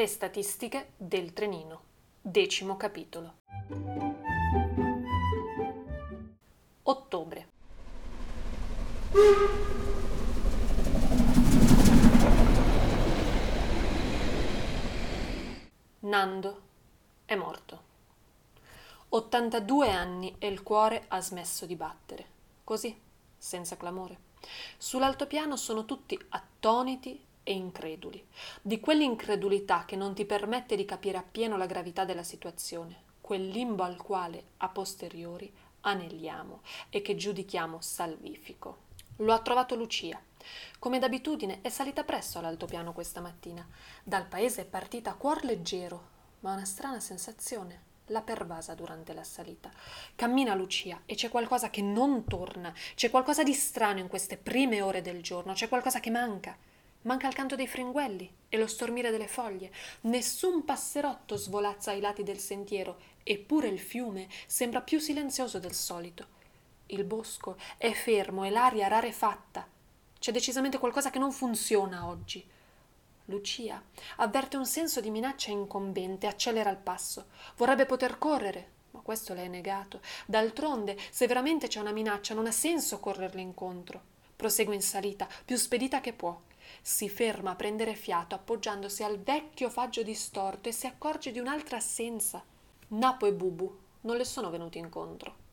Le statistiche del trenino. Decimo capitolo. Ottobre. Nando è morto. 82 anni e il cuore ha smesso di battere. Così, senza clamore. Sull'altopiano sono tutti attoniti e increduli, di quell'incredulità che non ti permette di capire appieno la gravità della situazione, quel limbo al quale, a posteriori, anelliamo e che giudichiamo salvifico. Lo ha trovato Lucia. Come d'abitudine è salita presto all'altopiano questa mattina. Dal paese è partita a cuor leggero, ma una strana sensazione l'ha pervasa durante la salita. Cammina Lucia e c'è qualcosa che non torna, c'è qualcosa di strano in queste prime ore del giorno, c'è qualcosa che manca. Manca il canto dei fringuelli e lo stormire delle foglie. Nessun passerotto svolazza ai lati del sentiero, eppure il fiume sembra più silenzioso del solito. Il bosco è fermo e l'aria rarefatta. C'è decisamente qualcosa che non funziona oggi. Lucia avverte un senso di minaccia incombente, accelera il passo. Vorrebbe poter correre, ma questo le è negato. D'altronde, se veramente c'è una minaccia, non ha senso correrle incontro. Prosegue in salita, più spedita che può. Si ferma a prendere fiato appoggiandosi al vecchio faggio distorto e si accorge di un'altra assenza. Napo e Bubu non le sono venuti incontro.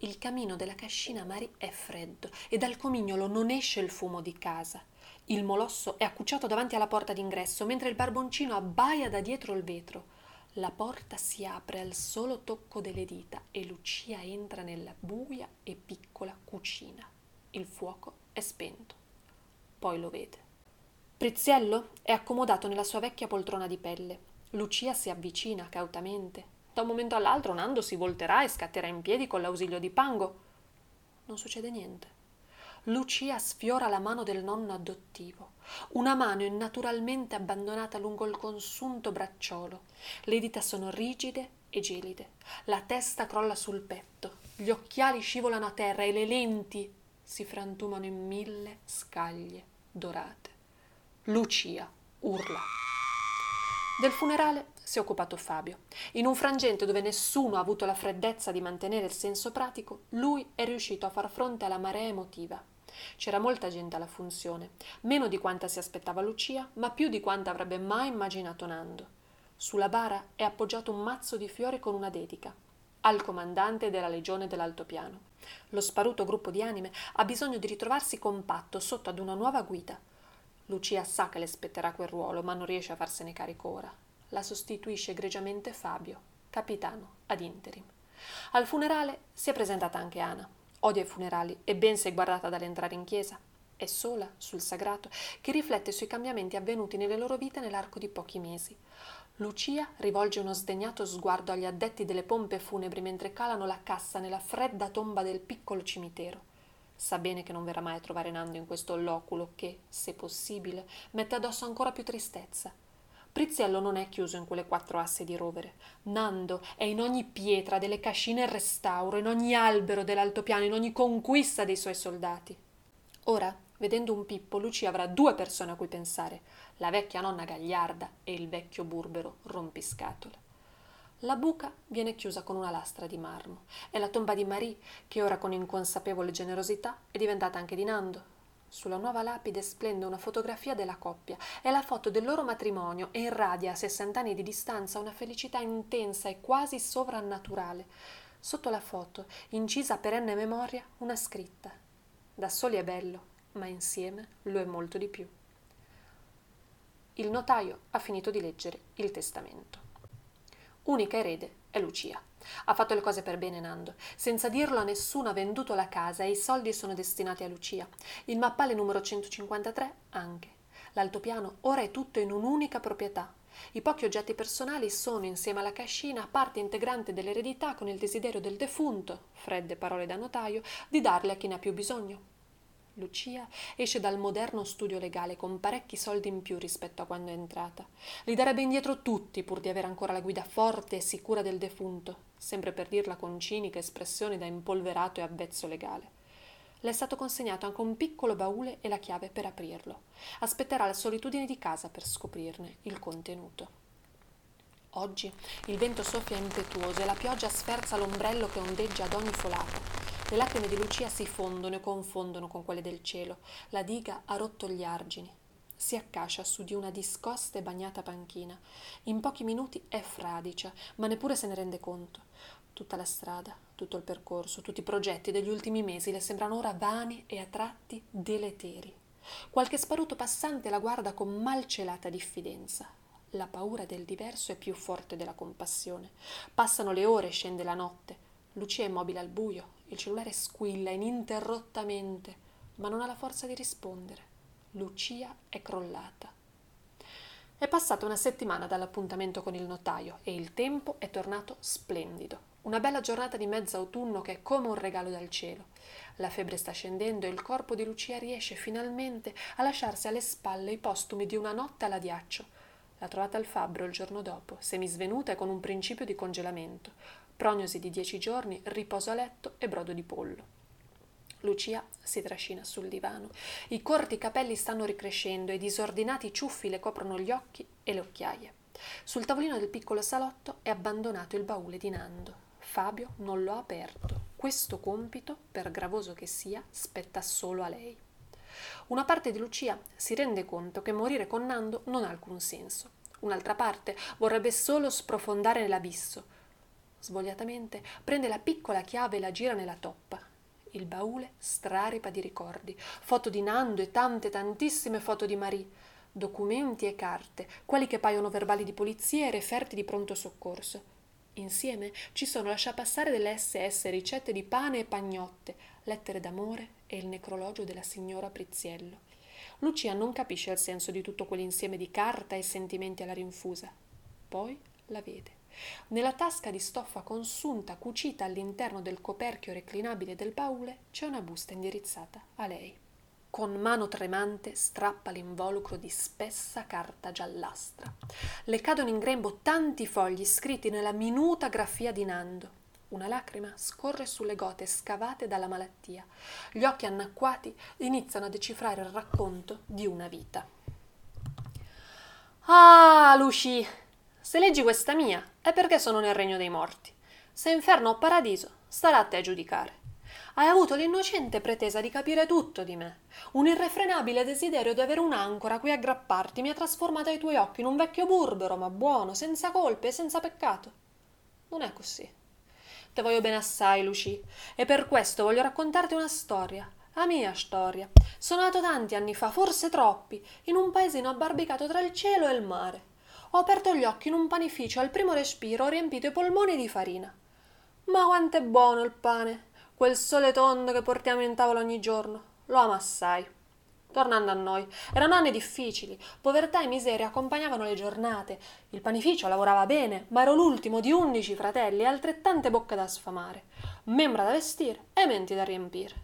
Il camino della cascina Mari è freddo e dal comignolo non esce il fumo di casa. Il molosso è accucciato davanti alla porta d'ingresso, mentre il barboncino abbaia da dietro il vetro. La porta si apre al solo tocco delle dita e Lucia entra nella buia e piccola cucina. Il fuoco è spento. Poi lo vede. Priziello è accomodato nella sua vecchia poltrona di pelle. Lucia si avvicina cautamente. Da un momento all'altro Nando si volterà e scatterà in piedi con l'ausilio di Pango. Non succede niente. Lucia sfiora la mano del nonno adottivo, una mano innaturalmente abbandonata lungo il consunto bracciolo. Le dita sono rigide e gelide, la testa crolla sul petto, gli occhiali scivolano a terra e le lenti si frantumano in mille scaglie dorate. Lucia urla. Del funerale si è occupato Fabio. In un frangente dove nessuno ha avuto la freddezza di mantenere il senso pratico, lui è riuscito a far fronte alla marea emotiva c'era molta gente alla funzione, meno di quanta si aspettava Lucia, ma più di quanta avrebbe mai immaginato Nando. Sulla bara è appoggiato un mazzo di fiori con una dedica al comandante della legione dell'altopiano. Lo sparuto gruppo di anime ha bisogno di ritrovarsi compatto sotto ad una nuova guida. Lucia sa che le spetterà quel ruolo, ma non riesce a farsene carico ora. La sostituisce egregiamente Fabio, capitano ad interim. Al funerale si è presentata anche Ana, odia i funerali e ben si è guardata dall'entrare in chiesa. È sola, sul sagrato, che riflette sui cambiamenti avvenuti nelle loro vite nell'arco di pochi mesi. Lucia rivolge uno sdegnato sguardo agli addetti delle pompe funebri mentre calano la cassa nella fredda tomba del piccolo cimitero. Sa bene che non verrà mai a trovare Nando in questo loculo che, se possibile, mette addosso ancora più tristezza. Priziello non è chiuso in quelle quattro asse di rovere. Nando è in ogni pietra delle cascine in restauro, in ogni albero dell'altopiano, in ogni conquista dei suoi soldati. Ora, vedendo un Pippo, Lucia avrà due persone a cui pensare, la vecchia nonna Gagliarda e il vecchio burbero rompiscatole. La buca viene chiusa con una lastra di marmo. È la tomba di Marie, che ora con inconsapevole generosità è diventata anche di Nando, sulla nuova lapide splende una fotografia della coppia. È la foto del loro matrimonio e irradia a 60 anni di distanza una felicità intensa e quasi sovrannaturale. Sotto la foto, incisa a perenne memoria, una scritta. Da soli è bello, ma insieme lo è molto di più. Il notaio ha finito di leggere il testamento. Unica erede è Lucia. Ha fatto le cose per bene Nando. Senza dirlo a nessuno ha venduto la casa e i soldi sono destinati a Lucia. Il mappale numero 153 anche. L'altopiano ora è tutto in un'unica proprietà. I pochi oggetti personali sono, insieme alla cascina, parte integrante dell'eredità con il desiderio del defunto, fredde parole da notaio, di darle a chi ne ha più bisogno. Lucia esce dal moderno studio legale con parecchi soldi in più rispetto a quando è entrata. Li darebbe indietro tutti pur di avere ancora la guida forte e sicura del defunto, sempre per dirla con cinica espressione da impolverato e avvezzo legale. Le è stato consegnato anche un piccolo baule e la chiave per aprirlo. Aspetterà la solitudine di casa per scoprirne il contenuto. Oggi il vento soffia impetuoso e la pioggia sferza l'ombrello che ondeggia ad ogni folata. Le lacrime di Lucia si fondono e confondono con quelle del cielo. La diga ha rotto gli argini. Si accascia su di una discosta e bagnata panchina. In pochi minuti è fradicia, ma neppure se ne rende conto. Tutta la strada, tutto il percorso, tutti i progetti degli ultimi mesi le sembrano ora vani e a tratti deleteri. Qualche sparuto passante la guarda con malcelata diffidenza. La paura del diverso è più forte della compassione. Passano le ore, scende la notte. Lucia è immobile al buio, il cellulare squilla ininterrottamente, ma non ha la forza di rispondere. Lucia è crollata. È passata una settimana dall'appuntamento con il notaio e il tempo è tornato splendido. Una bella giornata di mezzo autunno che è come un regalo dal cielo. La febbre sta scendendo e il corpo di Lucia riesce finalmente a lasciarsi alle spalle i postumi di una notte all'adiaccio L'ha trovata al fabbro il giorno dopo, semisvenuta e con un principio di congelamento. Prognosi di dieci giorni, riposo a letto e brodo di pollo. Lucia si trascina sul divano. I corti capelli stanno ricrescendo e disordinati ciuffi le coprono gli occhi e le occhiaie. Sul tavolino del piccolo salotto è abbandonato il baule di Nando. Fabio non lo ha aperto. Questo compito, per gravoso che sia, spetta solo a lei. Una parte di Lucia si rende conto che morire con Nando non ha alcun senso. Un'altra parte vorrebbe solo sprofondare nell'abisso. Svogliatamente prende la piccola chiave e la gira nella toppa. Il baule straripa di ricordi, foto di Nando e tante tantissime foto di Marie, documenti e carte, quelli che paiono verbali di polizia e referti di pronto soccorso. Insieme ci sono lasciapassare delle SS, ricette di pane e pagnotte, lettere d'amore e il necrologio della signora Priziello. Lucia non capisce il senso di tutto quell'insieme di carta e sentimenti alla rinfusa. Poi la vede. Nella tasca di stoffa consunta cucita all'interno del coperchio reclinabile del baule c'è una busta indirizzata a lei. Con mano tremante strappa l'involucro di spessa carta giallastra. Le cadono in grembo tanti fogli scritti nella minuta grafia di Nando. Una lacrima scorre sulle gote scavate dalla malattia. Gli occhi annacquati iniziano a decifrare il racconto di una vita. Ah, Lucy, se leggi questa mia è perché sono nel regno dei morti. Se inferno o paradiso, starà a te a giudicare. Hai avuto l'innocente pretesa di capire tutto di me. Un irrefrenabile desiderio di avere un'ancora a cui aggrapparti mi ha trasformato ai tuoi occhi in un vecchio burbero, ma buono, senza colpe e senza peccato. Non è così. Te voglio bene assai, Lucy, e per questo voglio raccontarti una storia, la mia storia. Sono nato tanti anni fa, forse troppi, in un paesino abbarbicato tra il cielo e il mare. Ho aperto gli occhi in un panificio, al primo respiro ho riempito i polmoni di farina. Ma quanto è buono il pane, quel sole tondo che portiamo in tavola ogni giorno. Lo amo assai. Tornando a noi, erano anni difficili, povertà e miseria accompagnavano le giornate. Il panificio lavorava bene, ma ero l'ultimo di undici fratelli e altrettante bocche da sfamare, membra da vestire e menti da riempire.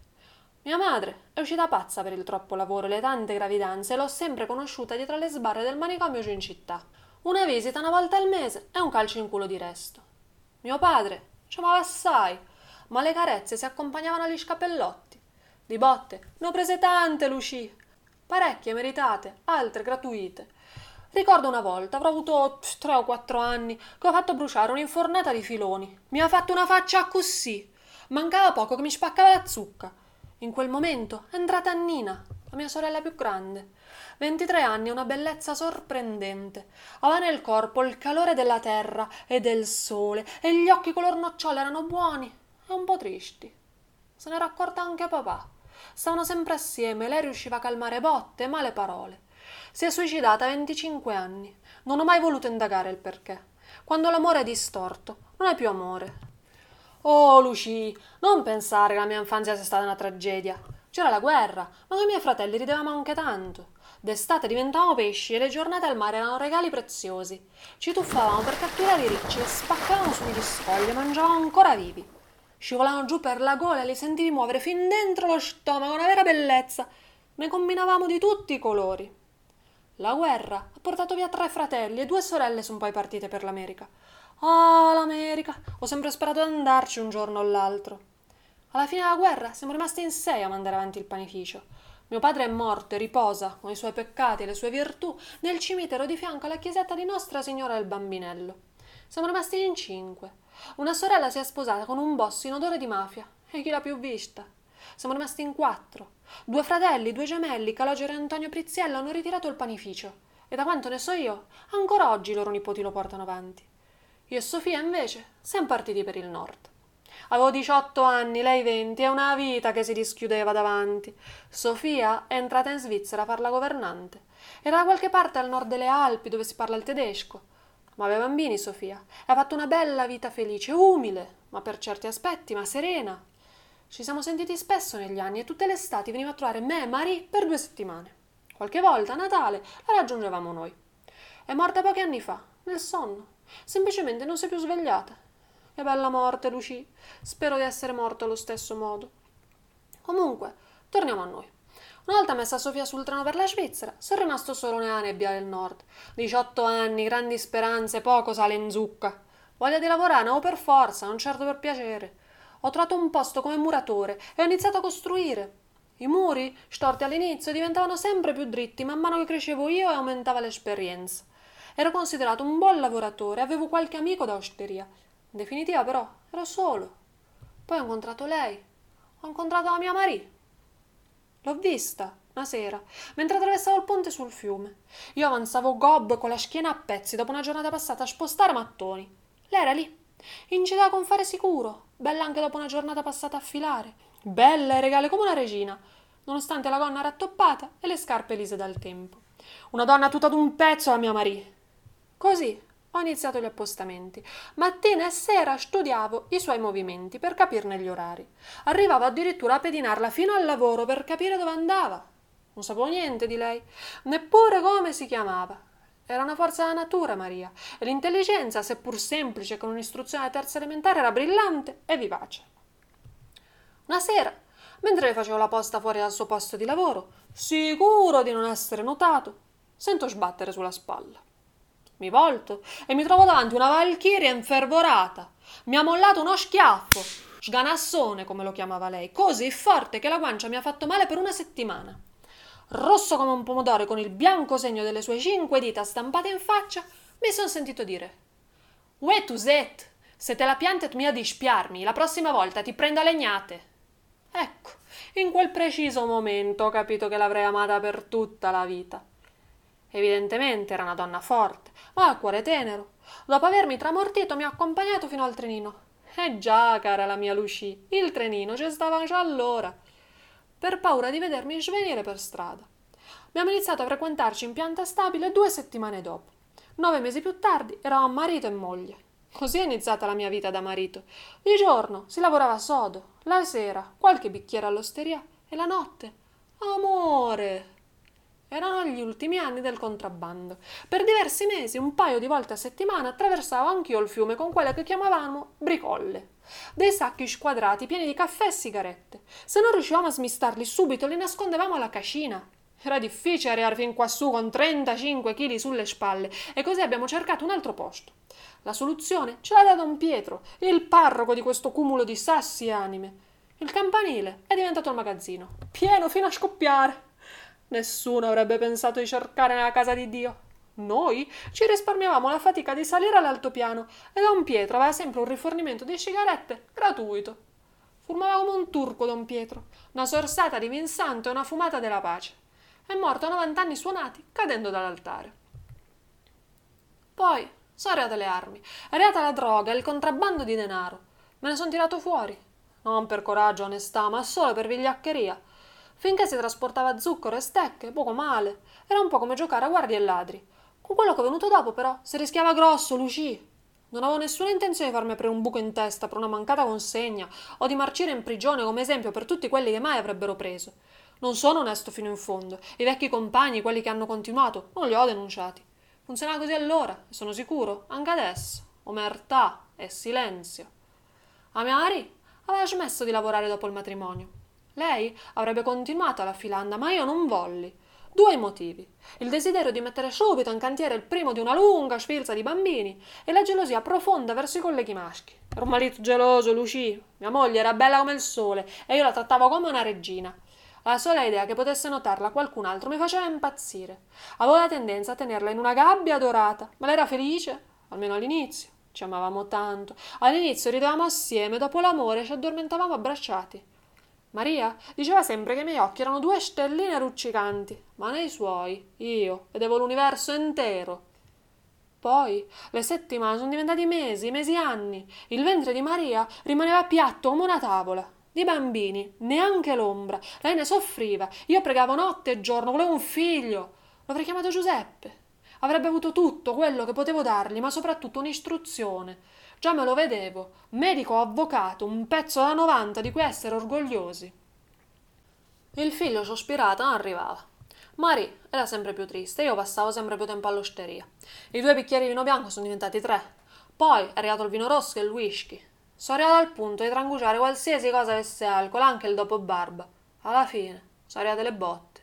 Mia madre è uscita pazza per il troppo lavoro e le tante gravidanze e l'ho sempre conosciuta dietro le sbarre del manicomio giù in città. Una visita una volta al mese e un calcio in culo di resto. Mio padre ci amava assai, ma le carezze si accompagnavano agli scappellotti. Di botte ne ho prese tante, Lucie parecchie meritate, altre gratuite. Ricordo una volta, avrò avuto tre o quattro anni, che ho fatto bruciare un'infornata di filoni. Mi ha fatto una faccia così. Mancava poco che mi spaccava la zucca. In quel momento è entrata Annina, la mia sorella più grande. 23 anni, una bellezza sorprendente. Aveva nel corpo il calore della terra e del sole e gli occhi color nocciole erano buoni e un po' tristi. Se n'era accorta anche papà. Stavano sempre assieme, lei riusciva a calmare botte e male parole. Si è suicidata a 25 anni. Non ho mai voluto indagare il perché. Quando l'amore è distorto, non è più amore. Oh, Lucy, non pensare che la mia infanzia sia stata una tragedia. C'era la guerra, ma con i miei fratelli ridevamo anche tanto. D'estate diventavamo pesci e le giornate al mare erano regali preziosi. Ci tuffavamo per catturare i ricci e spaccavamo sugli scogli e mangiavamo ancora vivi scivolavano giù per la gola e li sentivi muovere fin dentro lo stomaco, una vera bellezza. Ne combinavamo di tutti i colori. La guerra ha portato via tre fratelli e due sorelle sono poi partite per l'America. Ah, l'America! Ho sempre sperato di andarci un giorno o l'altro. Alla fine della guerra siamo rimasti in sei a mandare avanti il panificio. Mio padre è morto e riposa, con i suoi peccati e le sue virtù, nel cimitero di fianco alla chiesetta di Nostra Signora del Bambinello. Siamo rimasti in cinque. Una sorella si è sposata con un boss in odore di mafia. E chi l'ha più vista? Siamo rimasti in quattro. Due fratelli, due gemelli, Calogero e Antonio Prizziello hanno ritirato il panificio. E da quanto ne so io, ancora oggi i loro nipoti lo portano avanti. Io e Sofia, invece, siamo partiti per il nord. Avevo 18 anni, lei 20, e una vita che si dischiudeva davanti. Sofia è entrata in Svizzera a far la governante. Era da qualche parte al nord delle Alpi, dove si parla il tedesco. Ma aveva bambini, Sofia, e ha fatto una bella vita felice, umile, ma per certi aspetti, ma serena. Ci siamo sentiti spesso negli anni e tutte le estati veniva a trovare me e Marie per due settimane. Qualche volta, a Natale, la raggiungevamo noi. È morta pochi anni fa, nel sonno. Semplicemente non si è più svegliata. Che bella morte, Lucie. Spero di essere morto allo stesso modo. Comunque, torniamo a noi. Una volta messa Sofia sul treno per la Svizzera, sono rimasto solo nella nebbia del nord. 18 anni, grandi speranze, poco sale in zucca. Voglia di lavorare, no per forza, non certo per piacere. Ho trovato un posto come muratore e ho iniziato a costruire. I muri, storti all'inizio, diventavano sempre più dritti man mano che crescevo io e aumentava l'esperienza. Ero considerato un buon lavoratore, avevo qualche amico da osteria. In definitiva, però, ero solo. Poi ho incontrato lei. Ho incontrato la mia Marie. L'ho vista una sera, mentre attraversavo il ponte sul fiume. Io avanzavo gob con la schiena a pezzi dopo una giornata passata a spostare mattoni. Lei era lì, Incida con fare sicuro, bella anche dopo una giornata passata a filare, bella e regale come una regina, nonostante la gonna rattoppata e le scarpe lise dal tempo. Una donna tutta d'un pezzo la mia Marie. Così ho iniziato gli appostamenti. Mattina e sera studiavo i suoi movimenti per capirne gli orari. Arrivavo addirittura a pedinarla fino al lavoro per capire dove andava. Non sapevo niente di lei, neppure come si chiamava. Era una forza della natura, Maria, e l'intelligenza, seppur semplice con un'istruzione terza elementare, era brillante e vivace. Una sera, mentre le facevo la posta fuori dal suo posto di lavoro, sicuro di non essere notato, sento sbattere sulla spalla. Mi volto e mi trovo davanti una valchiria infervorata. Mi ha mollato uno schiaffo, sganassone come lo chiamava lei, così forte che la guancia mi ha fatto male per una settimana rosso come un pomodoro con il bianco segno delle sue cinque dita stampate in faccia, mi son sentito dire Uè tu Zet, se te la piantet mia di spiarmi, la prossima volta ti prendo a legnate. Ecco, in quel preciso momento ho capito che l'avrei amata per tutta la vita. Evidentemente era una donna forte, ma a cuore tenero. Dopo avermi tramortito mi ha accompagnato fino al trenino. Eh già, cara la mia Lucie, il trenino ci stava già allora per paura di vedermi svenire per strada. Abbiamo iniziato a frequentarci in pianta stabile due settimane dopo. Nove mesi più tardi eravamo marito e moglie. Così è iniziata la mia vita da marito. Di giorno si lavorava sodo, la sera qualche bicchiere all'osteria e la notte amore. Erano gli ultimi anni del contrabbando. Per diversi mesi, un paio di volte a settimana, attraversavo anch'io il fiume con quelle che chiamavamo bricolle. Dei sacchi squadrati pieni di caffè e sigarette. Se non riuscivamo a smistarli subito, li nascondevamo alla cascina. Era difficile arrivare fin quassù con 35 kg sulle spalle e così abbiamo cercato un altro posto. La soluzione ce l'ha da Don Pietro, il parroco di questo cumulo di sassi e anime. Il campanile è diventato il magazzino, pieno fino a scoppiare. Nessuno avrebbe pensato di cercare nella casa di Dio. Noi ci risparmiavamo la fatica di salire all'altopiano e Don Pietro aveva sempre un rifornimento di sigarette gratuito. Fumava come un turco Don Pietro, una sorsata di vin santo e una fumata della pace. È morto a 90 anni suonati, cadendo dall'altare. Poi sono arrivate le armi, è arrivata la droga e il contrabbando di denaro. Me ne sono tirato fuori. Non per coraggio onestà, ma solo per vigliaccheria. Finché si trasportava zucchero e stecche, poco male. Era un po' come giocare a guardie e ladri. Con quello che è venuto dopo, però, si rischiava grosso, Lucie. Non avevo nessuna intenzione di farmi aprire un buco in testa per una mancata consegna o di marcire in prigione come esempio per tutti quelli che mai avrebbero preso. Non sono onesto fino in fondo. I vecchi compagni, quelli che hanno continuato, non li ho denunciati. Funzionava così allora, e sono sicuro, anche adesso. Omertà e silenzio. A mia Marie aveva smesso di lavorare dopo il matrimonio. Lei avrebbe continuato alla filanda, ma io non volli. Due motivi. Il desiderio di mettere subito in cantiere il primo di una lunga sfilza di bambini e la gelosia profonda verso i colleghi maschi. Ero un marito geloso, Lucie. Mia moglie era bella come il sole e io la trattavo come una regina. La sola idea che potesse notarla qualcun altro mi faceva impazzire. Avevo la tendenza a tenerla in una gabbia dorata, ma lei era felice, almeno all'inizio. Ci amavamo tanto. All'inizio ridevamo assieme, dopo l'amore ci addormentavamo abbracciati. Maria diceva sempre che i miei occhi erano due stelline luccicanti, ma nei suoi io vedevo l'universo intero. Poi le settimane sono diventati mesi, mesi anni. Il ventre di Maria rimaneva piatto come una tavola. Di bambini, neanche l'ombra. Lei ne soffriva. Io pregavo notte e giorno, volevo un figlio. L'avrei chiamato Giuseppe. Avrebbe avuto tutto quello che potevo dargli, ma soprattutto un'istruzione. Già me lo vedevo, medico avvocato, un pezzo da novanta di cui essere orgogliosi. Il figlio sospirato non arrivava. Marie era sempre più triste, io passavo sempre più tempo all'osteria. I due bicchieri di vino bianco sono diventati tre. Poi è arrivato il vino rosso e il whisky. Sono arrivato al punto di trangugiare qualsiasi cosa avesse alcol, anche il dopo barba. Alla fine sono arrivate le botte.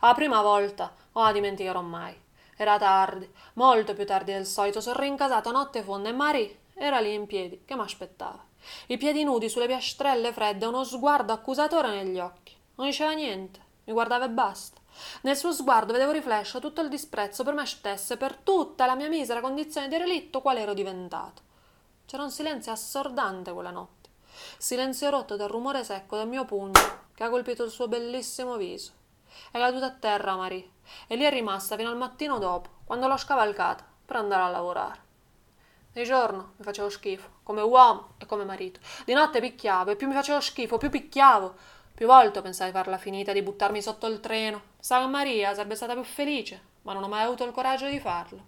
La prima volta non la dimenticherò mai. Era tardi, molto più tardi del solito, sono rincasato a notte fonda e Marie era lì in piedi, che m'aspettava. I piedi nudi sulle piastrelle fredde, uno sguardo accusatore negli occhi. Non diceva niente, mi guardava e basta. Nel suo sguardo vedevo riflesso tutto il disprezzo per me stesso e per tutta la mia misera condizione di relitto quale ero diventato. C'era un silenzio assordante quella notte, silenzio rotto dal rumore secco del mio pugno che ha colpito il suo bellissimo viso. È caduta a terra Marie e lì è rimasta fino al mattino dopo, quando l'ho scavalcata per andare a lavorare. Di giorno mi facevo schifo, come uomo e come marito. Di notte picchiavo e più mi facevo schifo, più picchiavo. Più volte pensai di farla finita, di buttarmi sotto il treno. Che Maria sarebbe stata più felice, ma non ho mai avuto il coraggio di farlo.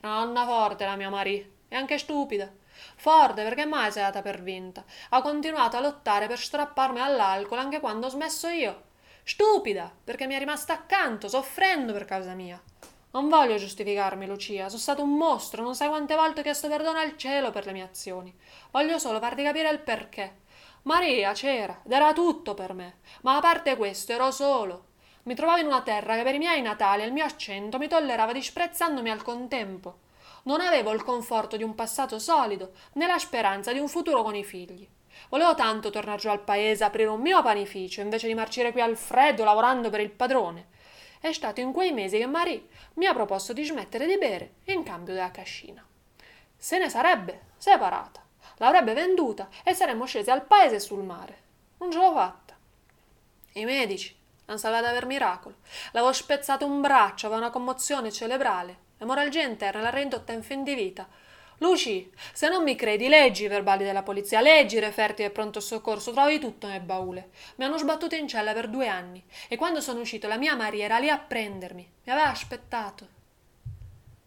Era una donna forte la mia Maria, e anche stupida. Forte perché mai si è data per vinta. Ha continuato a lottare per strapparmi all'alcol anche quando ho smesso io. Stupida perché mi è rimasta accanto, soffrendo per causa mia. Non voglio giustificarmi, Lucia. Sono stato un mostro, non sai quante volte ho chiesto perdono al cielo per le mie azioni. Voglio solo farti capire il perché. Maria c'era ed era tutto per me, ma a parte questo ero solo. Mi trovavo in una terra che per i miei natali e il mio accento mi tollerava disprezzandomi al contempo. Non avevo il conforto di un passato solido, né la speranza di un futuro con i figli. Volevo tanto tornare giù al paese, aprire un mio panificio, invece di marcire qui al freddo lavorando per il padrone. È stato in quei mesi che Marie mi ha proposto di smettere di bere in cambio della cascina. Se ne sarebbe separata, l'avrebbe venduta e saremmo scesi al paese sul mare. Non ce l'ho fatta. I medici l'hanno salvata per miracolo. L'avevo spezzato un braccio, aveva una commozione cerebrale, l'emorragia interna l'ha rindotta in fin di vita Luci, se non mi credi, leggi i verbali della polizia, leggi i referti del pronto soccorso, trovi tutto nel baule. Mi hanno sbattuto in cella per due anni e quando sono uscito la mia Maria era lì a prendermi, mi aveva aspettato.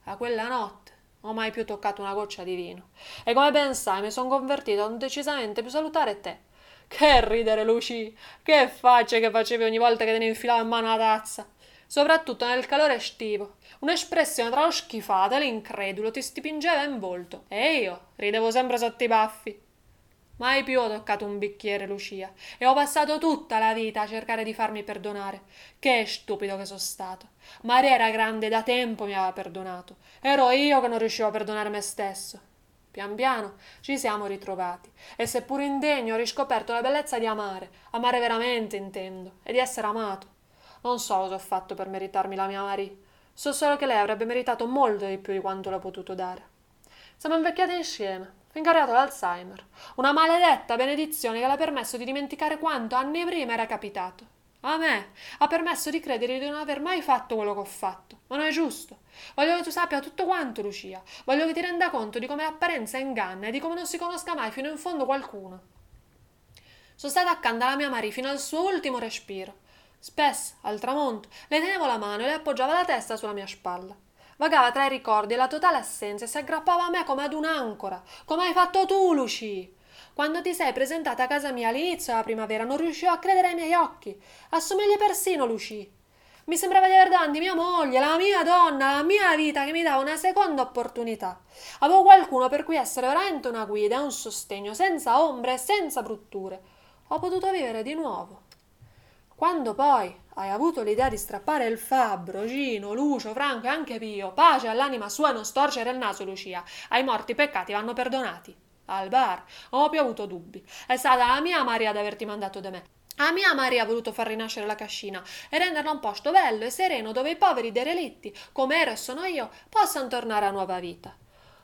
A quella notte non ho mai più toccato una goccia di vino e come ben sai mi sono convertito a un decisamente più salutare te. Che ridere, Luci, che facce che facevi ogni volta che te ne infilavo in mano la tazza, soprattutto nel calore estivo Un'espressione tra lo schifato e l'incredulo ti stipingeva in volto e io ridevo sempre sotto i baffi. Mai più ho toccato un bicchiere, Lucia, e ho passato tutta la vita a cercare di farmi perdonare. Che stupido che sono stato. Maria era grande da tempo mi aveva perdonato. Ero io che non riuscivo a perdonare me stesso. Pian piano ci siamo ritrovati e seppur indegno ho riscoperto la bellezza di amare, amare veramente intendo, e di essere amato. Non so cosa ho fatto per meritarmi la mia Maria. So solo che lei avrebbe meritato molto di più di quanto l'ho potuto dare. Siamo invecchiati insieme, finché è arrivato l'Alzheimer, una maledetta benedizione che le ha permesso di dimenticare quanto anni prima era capitato. A me ha permesso di credere di non aver mai fatto quello che ho fatto, ma non è giusto. Voglio che tu sappia tutto quanto, Lucia. Voglio che ti renda conto di come l'apparenza inganna e di come non si conosca mai fino in fondo qualcuno. Sono stata accanto alla mia Marie fino al suo ultimo respiro. Spesso, al tramonto, le tenevo la mano e le appoggiava la testa sulla mia spalla. Vagava tra i ricordi e la totale assenza e si aggrappava a me come ad un'ancora. Come hai fatto tu, Lucy? Quando ti sei presentata a casa mia all'inizio della primavera non riuscivo a credere ai miei occhi. Assomigli persino, Lucy. Mi sembrava di aver davanti mia moglie, la mia donna, la mia vita che mi dava una seconda opportunità. Avevo qualcuno per cui essere veramente una guida un sostegno, senza ombre e senza brutture. Ho potuto vivere di nuovo. Quando poi hai avuto l'idea di strappare il fabbro, Gino, Lucio, Franco e anche Pio, pace all'anima sua non storcere il naso, Lucia, ai morti peccati vanno perdonati. Al bar, ho più avuto dubbi. È stata la mia Maria ad averti mandato da me. A mia Maria ha voluto far rinascere la cascina e renderla un posto bello e sereno dove i poveri derelitti, come ero e sono io, possano tornare a nuova vita.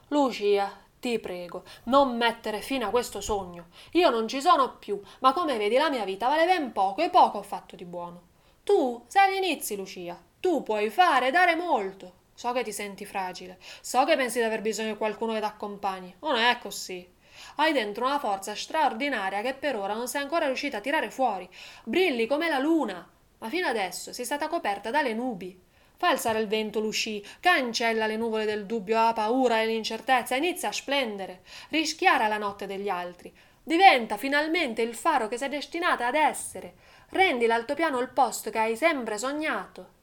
Lucia, ti prego, non mettere fine a questo sogno. Io non ci sono più, ma come vedi la mia vita vale ben poco e poco ho fatto di buono. Tu sei agli inizi, Lucia. Tu puoi fare e dare molto. So che ti senti fragile, so che pensi di aver bisogno di qualcuno che ti accompagni. Non è così. Hai dentro una forza straordinaria che per ora non sei ancora riuscita a tirare fuori. Brilli come la luna, ma fino adesso sei stata coperta dalle nubi. Fa alzare il vento l'uscì, cancella le nuvole del dubbio, la paura e l'incertezza, inizia a splendere, rischiara la notte degli altri. Diventa finalmente il faro che sei destinata ad essere. Rendi l'altopiano il posto che hai sempre sognato.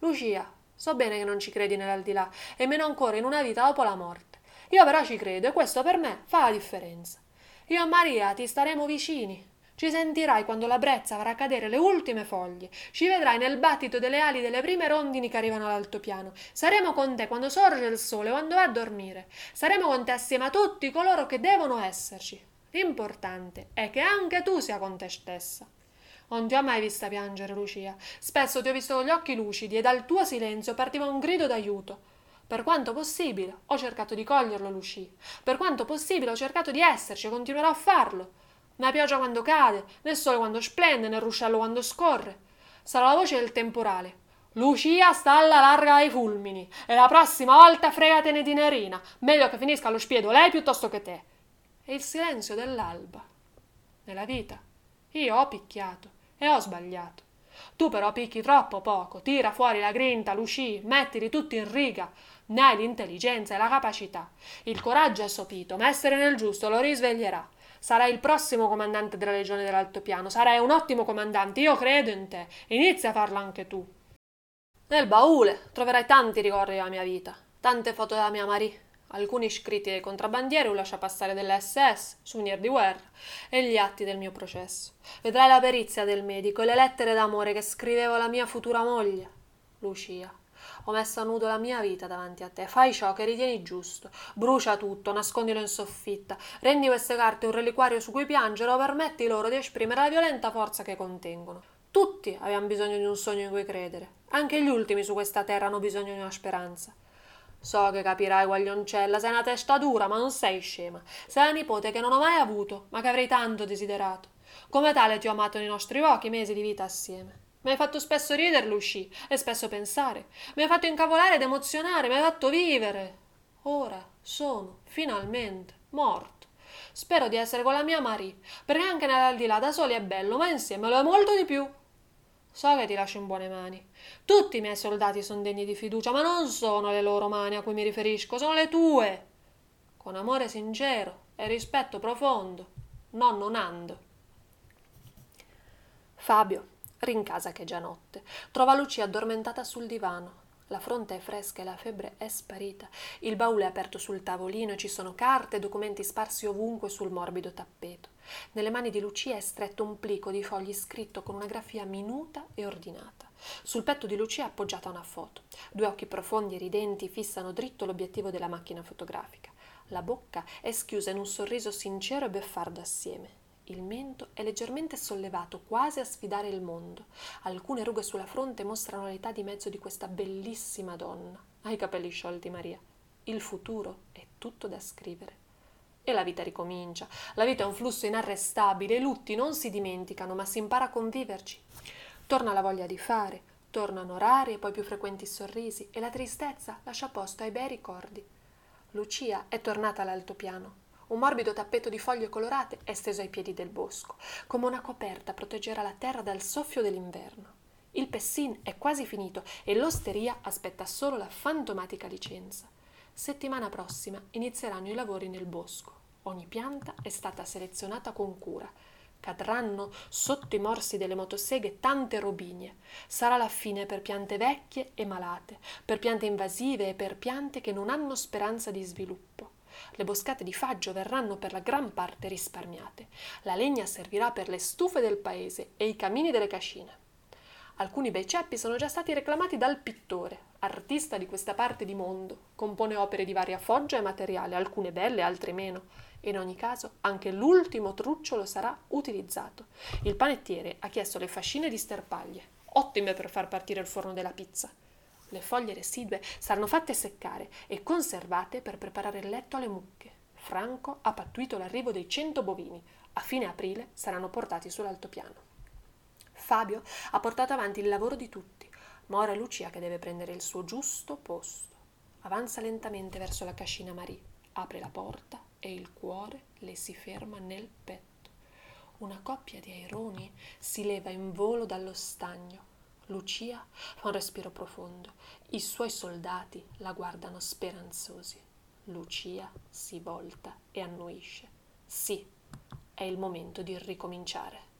Lucia, so bene che non ci credi nell'aldilà, e meno ancora in una vita dopo la morte. Io però ci credo e questo per me fa la differenza. Io e Maria ti staremo vicini. Ci sentirai quando la brezza farà cadere le ultime foglie. Ci vedrai nel battito delle ali delle prime rondini che arrivano all'altopiano. Saremo con te quando sorge il sole, quando va a dormire. Saremo con te assieme a tutti coloro che devono esserci. L'importante è che anche tu sia con te stessa. Non ti ho mai vista piangere, Lucia. Spesso ti ho visto con gli occhi lucidi e dal tuo silenzio partiva un grido d'aiuto. Per quanto possibile ho cercato di coglierlo, Lucie. Per quanto possibile ho cercato di esserci e continuerò a farlo. Né pioggia quando cade, né sole quando splende, né ruscello quando scorre. Sarà la voce del temporale. Lucia sta alla larga ai fulmini e la prossima volta fregatene di Nerina. Meglio che finisca allo spiedo lei piuttosto che te. E il silenzio dell'alba. Nella vita io ho picchiato e ho sbagliato. Tu però picchi troppo poco, tira fuori la grinta, Lucie, mettili tutti in riga, ne hai l'intelligenza e la capacità. Il coraggio è sopito, ma essere nel giusto lo risveglierà. Sarai il prossimo comandante della legione dell'altopiano, sarai un ottimo comandante, io credo in te. Inizia a farlo anche tu. Nel baule troverai tanti ricordi della mia vita, tante foto della mia Marie, alcuni scritti dei contrabbandieri, un lasciapassare delle SS, souvenir di guerra e gli atti del mio processo. Vedrai la perizia del medico e le lettere d'amore che scrivevo alla mia futura moglie, Lucia. Ho messo a nudo la mia vita davanti a te. Fai ciò che ritieni giusto. Brucia tutto, nascondilo in soffitta. Rendi queste carte un reliquario su cui piangere o permetti loro di esprimere la violenta forza che contengono. Tutti abbiamo bisogno di un sogno in cui credere. Anche gli ultimi su questa terra hanno bisogno di una speranza. So che capirai, guaglioncella, sei una testa dura, ma non sei scema. Sei la nipote che non ho mai avuto, ma che avrei tanto desiderato. Come tale ti ho amato nei nostri pochi mesi di vita assieme. Mi hai fatto spesso ridere, Lucy, e spesso pensare. Mi hai fatto incavolare ed emozionare, mi hai fatto vivere. Ora sono, finalmente, morto. Spero di essere con la mia Marie, perché anche nell'aldilà da soli è bello, ma insieme lo è molto di più. So che ti lascio in buone mani. Tutti i miei soldati sono degni di fiducia, ma non sono le loro mani a cui mi riferisco, sono le tue. Con amore sincero e rispetto profondo, nonno Nando. Fabio Rincasa che è già notte. Trova Lucia addormentata sul divano. La fronte è fresca e la febbre è sparita. Il baule è aperto sul tavolino e ci sono carte e documenti sparsi ovunque sul morbido tappeto. Nelle mani di Lucia è stretto un plico di fogli scritto con una grafia minuta e ordinata. Sul petto di Lucia è appoggiata una foto. Due occhi profondi e ridenti fissano dritto l'obiettivo della macchina fotografica. La bocca è schiusa in un sorriso sincero e beffardo assieme. Il mento è leggermente sollevato, quasi a sfidare il mondo. Alcune rughe sulla fronte mostrano l'età di mezzo di questa bellissima donna. Ha i capelli sciolti, Maria. Il futuro è tutto da scrivere. E la vita ricomincia. La vita è un flusso inarrestabile, i lutti non si dimenticano, ma si impara a conviverci. Torna la voglia di fare, tornano rari e poi più frequenti sorrisi, e la tristezza lascia posto ai bei ricordi. Lucia è tornata all'altopiano. Un morbido tappeto di foglie colorate è steso ai piedi del bosco, come una coperta proteggerà la terra dal soffio dell'inverno. Il pessin è quasi finito e l'osteria aspetta solo la fantomatica licenza. Settimana prossima inizieranno i lavori nel bosco. Ogni pianta è stata selezionata con cura. Cadranno sotto i morsi delle motoseghe tante robinie. Sarà la fine per piante vecchie e malate, per piante invasive e per piante che non hanno speranza di sviluppo. Le boscate di faggio verranno per la gran parte risparmiate. La legna servirà per le stufe del paese e i camini delle cascine. Alcuni bei ceppi sono già stati reclamati dal pittore, artista di questa parte di mondo. Compone opere di varia foggia e materiale, alcune belle, altre meno. In ogni caso anche l'ultimo trucciolo sarà utilizzato. Il panettiere ha chiesto le fascine di sterpaglie, ottime per far partire il forno della pizza. Le foglie residue saranno fatte seccare e conservate per preparare il letto alle mucche. Franco ha pattuito l'arrivo dei cento bovini. A fine aprile saranno portati sull'altopiano. Fabio ha portato avanti il lavoro di tutti, ma ora è Lucia che deve prendere il suo giusto posto. Avanza lentamente verso la cascina Marie, apre la porta e il cuore le si ferma nel petto. Una coppia di aironi si leva in volo dallo stagno. Lucia fa un respiro profondo. I suoi soldati la guardano speranzosi. Lucia si volta e annuisce. Sì, è il momento di ricominciare.